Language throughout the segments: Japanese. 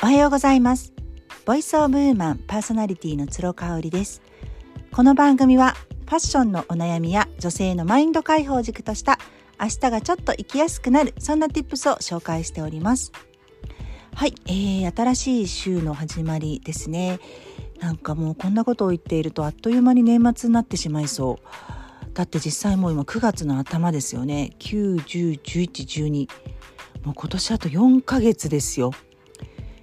おはようございます。ボイスオブウーマンパーソナリティの鶴香織です。この番組はファッションのお悩みや女性のマインド解放軸とした明日がちょっと生きやすくなるそんな tips を紹介しております。はい、えー、新しい週の始まりですね。なんかもうこんなことを言っているとあっという間に年末になってしまいそう。だって実際もう今9月の頭ですよね。9、10、11、12もう今年あと4ヶ月ですよ。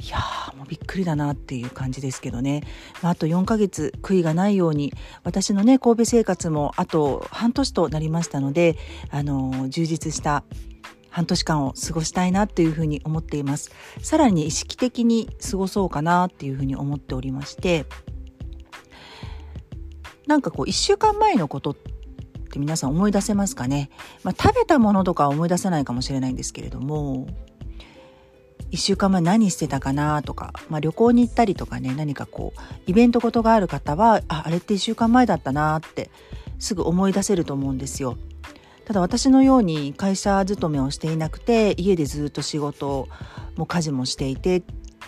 いやーもうびっくりだなっていう感じですけどね、まあ、あと4ヶ月悔いがないように私のね神戸生活もあと半年となりましたのであの充実した半年間を過ごしたいなっていうふうに思っています。さらに意識的に過ごそうかなっていうふうに思っておりましてなんかこう1週間前のことって皆さん思い出せますかね、まあ、食べたものとか思い出せないかもしれないんですけれども1週間前何してたかなとか、まあ、旅行に行ったりとかね何かこうイベントごとがある方はああれって1週間前だったなってすぐ思い出せると思うんですよ。ただ私のように会社勤めをしていなくて家でずっと仕事も家事もしていてっ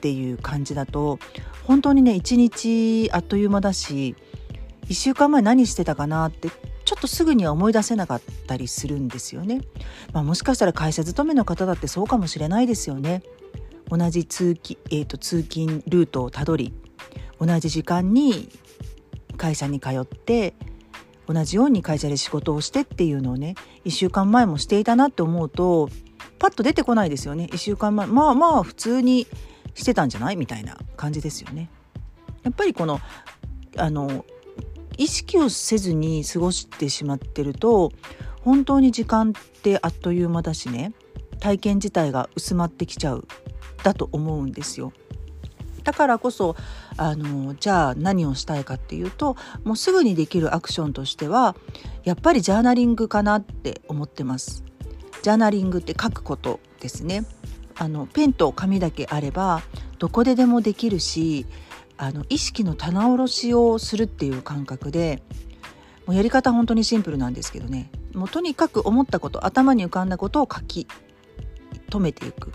ていう感じだと本当にね一日あっという間だし1週間前何してたかなってちょっとすぐには思い出せなかったりするんですよね。まあ、もしかしたら会社勤めの方だってそうかもしれないですよね。同じ通勤,、えーと、通勤ルートをたどり同じ時間に会社に通って同じように会社で仕事をしてっていうのをね1週間前もしていたなって思うとパッと出てこないですよね1週間前まあまあ普通にしてたんじゃない？みたいな感じですよね。やっぱりこのあの意識をせずに過ごしてしまってると本当に時間ってあっという間だしね体験自体が薄まってきちゃうだと思うんですよ。だからこそあのじゃあ何をしたいかっていうともうすぐにできるアクションとしてはやっぱりジャーナリングかなって思ってます。ジャーナリングって書くことですね。あのペンと紙だけあればどこででもできるしあの意識の棚卸しをするっていう感覚でもうやり方本当にシンプルなんですけどね。もうとにかく思ったこと頭に浮かんだことを書き留めていく。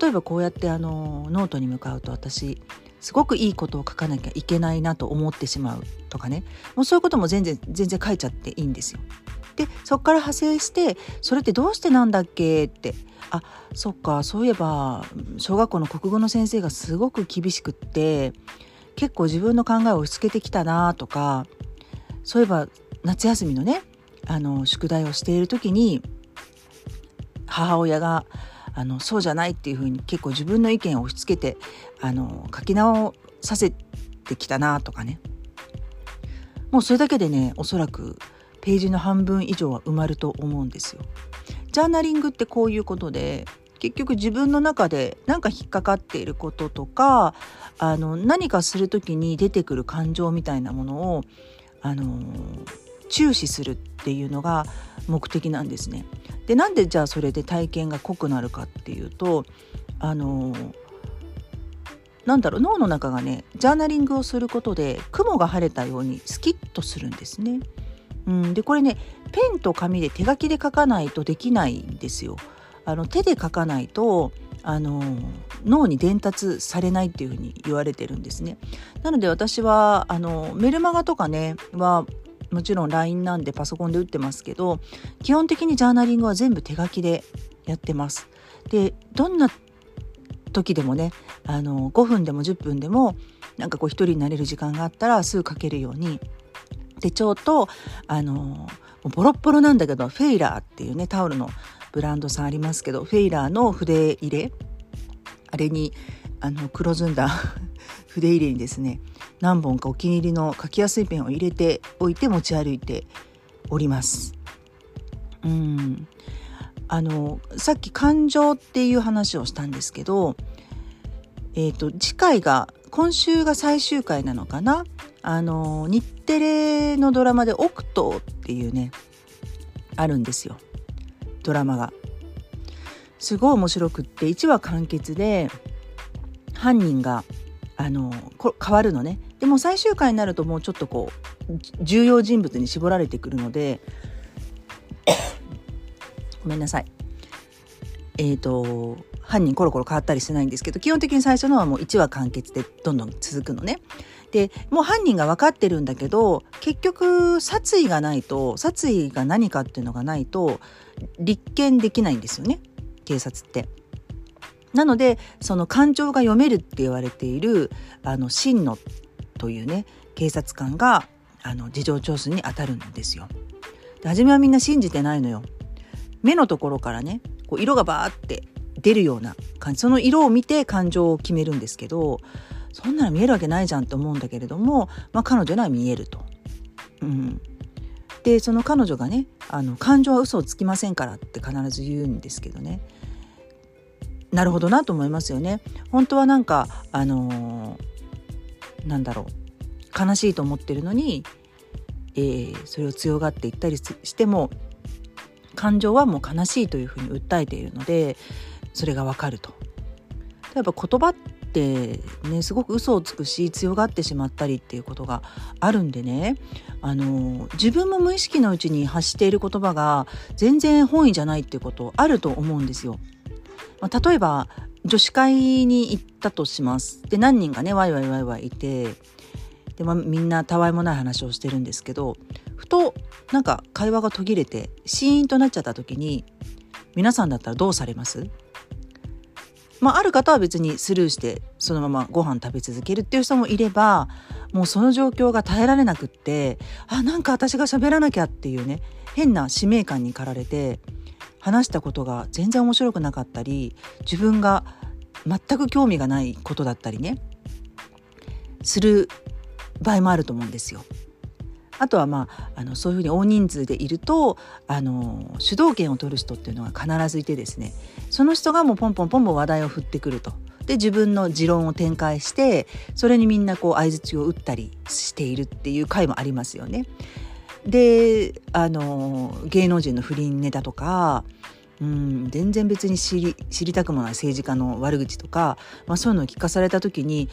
例えばこうやってあのノートに向かうと私すごくいいことを書かなきゃいけないなと思ってしまうとかね。もうそういうことも全然全然書いちゃっていいんですよ。でそこから派生してそれってどうしてなんだっけ？って。あそっかそういえば小学校の国語の先生がすごく厳しくって結構自分の考えを押し付けてきたなとかそういえば夏休みのねあの宿題をしている時に母親があのそうじゃないっていうふうに結構自分の意見を押し付けてあの書き直させてきたなとかね。もうそれだけでねおそらくページの半分以上は埋まると思うんですよ。ジャーナリングってこういうことで結局自分の中で何か引っかかっていることとかあの何かする時に出てくる感情みたいなものをあの注視するっていうのが目的なんですね。でなんでじゃあそれで体験が濃くなるかっていうとあのなんだろう脳の中がねジャーナリングをすることで雲が晴れたようにスキッとするんですね。うん、でこれねペンと紙で手書きで書かないとできないんですよ。あの手で書かないとあの脳に伝達されないっていうふうに言われてるんですね。なので私はあのメルマガとかねはもちろん LINE なんでパソコンで打ってますけど基本的にジャーナリングは全部手書きでやってます。でどんな時でもねあの5分でも10分でもなんかこう一人になれる時間があったらすぐ書けるように手帳とあのボロッボロなんだけどフェイラーっていうねタオルのブランドさんありますけどフェイラーの筆入れあれにあの黒ずんだ 筆入れにですね何本かお気に入りの書きやすいペンを入れておいて持ち歩いております。うんあのさっき感情っていう話をしたんですけど、えーと、次回が今週が最終回なのかな？あの日テレのドラマで「オクト」っていうねあるんですよ。ドラマが。すごい面白くって1話完結で犯人があの変わるのね。でも最終回になるともうちょっとこう重要人物に絞られてくるので ごめんなさい。えっ、ー、と犯人コロコロ変わったりしてないんですけど基本的に最初のはもう1話完結でどんどん続くのね。でもう犯人が分かってるんだけど結局殺意がないと殺意が何かっていうのがないと立件できないんですよね警察って。なのでその感情が読めるって言われているあの真野というね警察官があの事情聴取に当たるんですよ。で初めはみんな信じてないのよ。目のところからねこう色がバーって出るような感じその色を見て感情を決めるんですけどそんなの見えるわけないじゃんと思うんだけれども、まあ、彼女には見えると。うん、でその彼女がねあの感情は嘘をつきませんからって必ず言うんですけどねなるほどなと思いますよね。本当はなんかあのー、なんだろう悲しいと思ってるのに、えー、それを強がっていったりしても感情はもう悲しいというふうに訴えているのでそれがわかると。やっぱ言葉ってねすごく嘘をつくし強がってしまったりっていうことがあるんでねあの自分も無意識のうちに発している言葉が全然本意じゃないっていうことあると思うんですよ。まあ、例えば女子会に行ったとします。で何人かねワイワイワイワイいてで、まあ、みんなたわいもない話をしてるんですけどふとなんか会話が途切れてシーンとなっちゃった時に皆さんだったらどうされます？まあ、ある方は別にスルーしてそのままご飯食べ続けるっていう人もいればもうその状況が耐えられなくってあなんか私が喋らなきゃっていうね変な使命感に駆られて話したことが全然面白くなかったり自分が全く興味がないことだったりねする場合もあると思うんですよ。あとはまああのそういうふうに大人数でいるとあの主導権を取る人っていうのが必ずいてですねその人がもうポンポンポンポン話題を振ってくると。で自分の持論を展開してそれにみんなこう相槌を打ったりしているっていう回もありますよね。であの芸能人の不倫ネタとかうん全然別に知り知りたくもない政治家の悪口とか、まあ、そういうのを聞かされた時に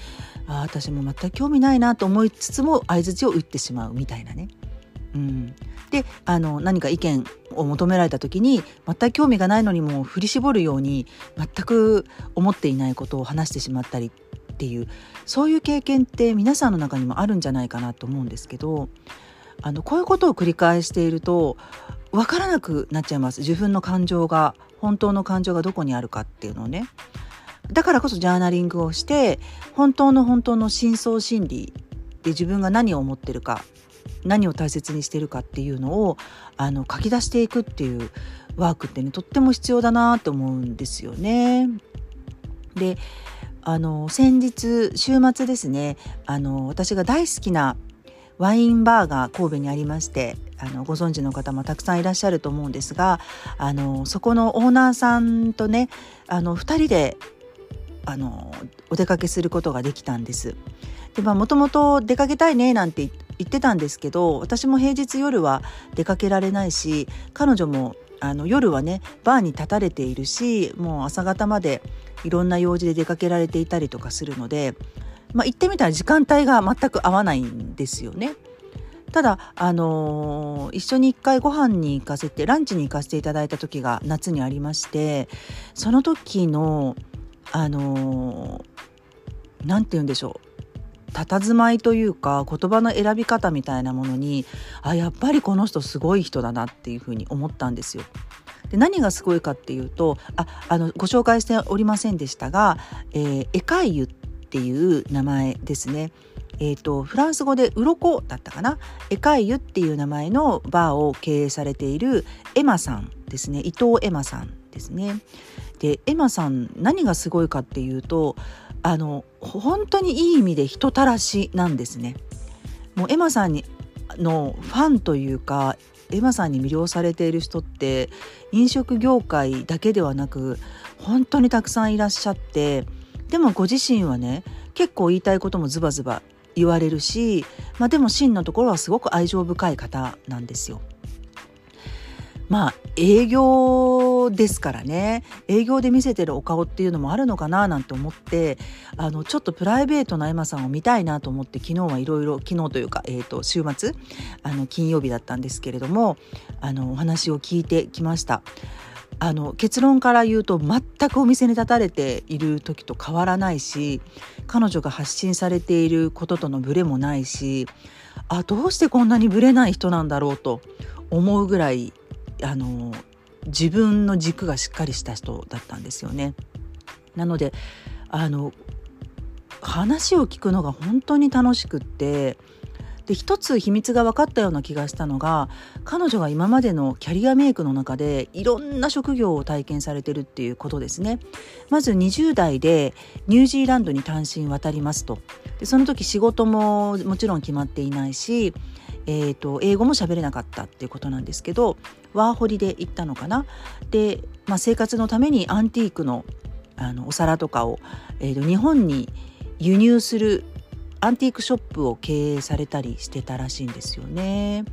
あ私も全く興味ないなと思いつつも相づちを打ってしまうみたいなね。うん、であの何か意見を求められた時に全く興味がないのにも振り絞るように全く思っていないことを話してしまったりっていうそういう経験って皆さんの中にもあるんじゃないかなと思うんですけどあのこういうことを繰り返していると分からなくなっちゃいます自分の感情が本当の感情がどこにあるかっていうのをねだからこそジャーナリングをして本当の本当の深層心理で自分が何を思ってるか何を大切にしてるかっていうのをあの書き出していくっていうワークってねとっても必要だなと思うんですよね。であの先日週末ですねあの私が大好きなワインバーが神戸にありましてあのご存知の方もたくさんいらっしゃると思うんですがあのそこのオーナーさんとねあの2人であのお出かけすることができたんです。でまあもともと出かけたいねなんて言ってたんですけど私も平日夜は出かけられないし彼女もあの夜はねバーに立たれているしもう朝方までいろんな用事で出かけられていたりとかするのでまあ、行ってみたら時間帯が全く合わないんですよね。ただ、あの、一緒に一回ご飯に行かせてランチに行かせていただいた時が夏にありましてその時のあの何、て言うんでしょう佇まいというか言葉の選び方みたいなものにあやっぱりこの人すごい人だなっていうふうに思ったんですよ。で何がすごいかっていうとああのご紹介しておりませんでしたが、えー、エカイユっていう名前ですね。えーと、フランス語で「鱗だったかな？エカイユっていう名前のバーを経営されているエマさんですね伊藤エマさんですね。でエマさん何がすごいかっていうとあの本当にいい意味で人たらしなんですね。もうエマさんにのファンというかエマさんに魅了されている人って飲食業界だけではなく本当にたくさんいらっしゃってでもご自身はね結構言いたいこともズバズバ言われるし、まあ、でも真のところはすごく愛情深い方なんですよ。まあ営業ですからね営業で見せてるお顔っていうのもあるのかななんて思ってあのちょっとプライベートなエマさんを見たいなと思って昨日はいろいろ昨日というか、えーと、週末あの金曜日だったんですけれどもあのお話を聞いてきました。あの結論から言うと全くお店に立たれている時と変わらないし彼女が発信されていることとのブレもないしあどうしてこんなにブレない人なんだろうと思うぐらいあの自分の軸がしっかりした人だったんですよね。なのであの話を聞くのが本当に楽しくってで一つ秘密が分かったような気がしたのが彼女が今までのキャリアメイクの中でいろんな職業を体験されてるっていうことですね。まず20代でニュージーランドに単身渡りますと。でその時仕事ももちろん決まっていないしえーと、英語も喋れなかったっていうことなんですけどワーホリで行ったのかな。で、まあ、生活のためにアンティークのあのお皿とかを、えーと日本に輸入するアンティークショップを経営されたりしてたらしいんですよね。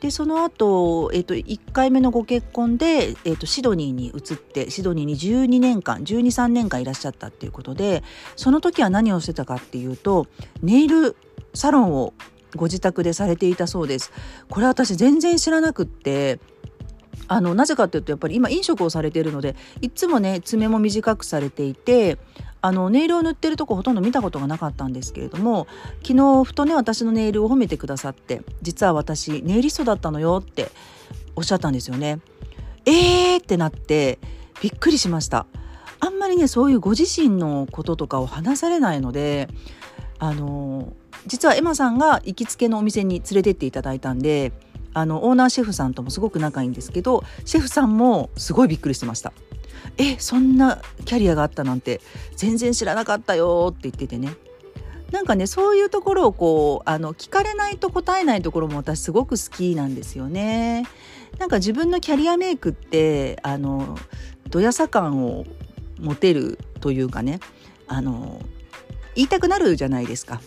でその後、えーと、1回目のご結婚で、えーと、シドニーに移ってシドニーに12年間123年間いらっしゃったっていうことでその時は何をしてたかっていうとネイルサロンをご自宅でされていたそうです。これ私全然知らなくってあのなぜかというとやっぱり今飲食をされているのでいつもね爪も短くされていてあのネイルを塗ってるとこほとんど見たことがなかったんですけれども昨日ふとね私のネイルを褒めてくださって実は私ネイリストだったのよっておっしゃったんですよね。えーってなってびっくりしました。あんまりねそういうご自身のこととかを話されないのであの実はエマさんが行きつけのお店に連れてっていただいたんであのオーナーシェフさんともすごく仲いいんですけどシェフさんもすごいびっくりしてました。えそんなキャリアがあったなんて全然知らなかったよって言っててねなんかねそういうところをこうあの聞かれないと答えないところも私すごく好きなんですよね。なんか自分のキャリアメイクってあのどやさ感を持てるというかねあの言いたくなるじゃないですか。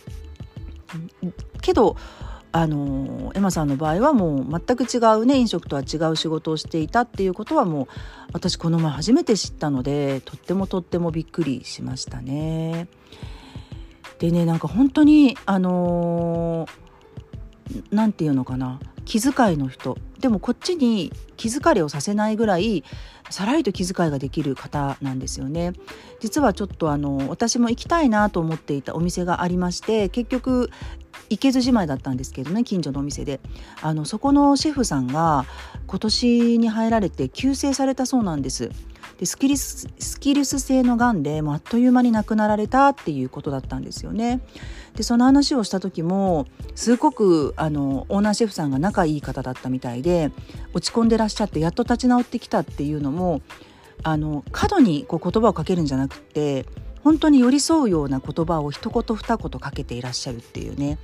けどあのエマさんの場合はもう全く違うね飲食とは違う仕事をしていたっていうことはもう私この前初めて知ったのでとってもとってもびっくりしましたね。でねなんか本当にあの何て言うのかな気遣いの人でもこっちに気疲れをさせないぐらいさらりと気遣いができる方なんですよね。実はちょっとあの私も行きたいなと思っていたお店がありまして結局行けずじまいだったんですけどね近所のお店で。あのそこのシェフさんが今年に入られて急逝されたそうなんです。でスキルススキルス性のがんでもあっという間に亡くなられたっていうことだったんですよね。でその話をした時もすごくあのオーナーシェフさんが仲いい方だったみたいで落ち込んでらっしゃってやっと立ち直ってきたっていうのもあの過度にこう言葉をかけるんじゃなくて本当に寄り添うような言葉を一言二言かけていらっしゃるっていうね。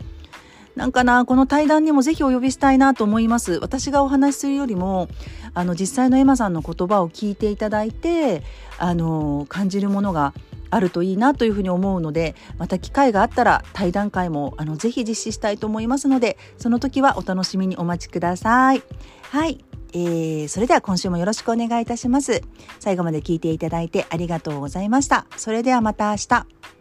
なんかなこの対談にもぜひお呼びしたいなと思います。私がお話しするよりもあの実際のエマさんの言葉を聞いていただいてあの感じるものがあるといいなというふうに思うのでまた機会があったら対談会もあのぜひ実施したいと思いますのでその時はお楽しみにお待ちください。はい、えー、それでは今週もよろしくお願いいたします。最後まで聞いていただいてありがとうございました。それではまた明日。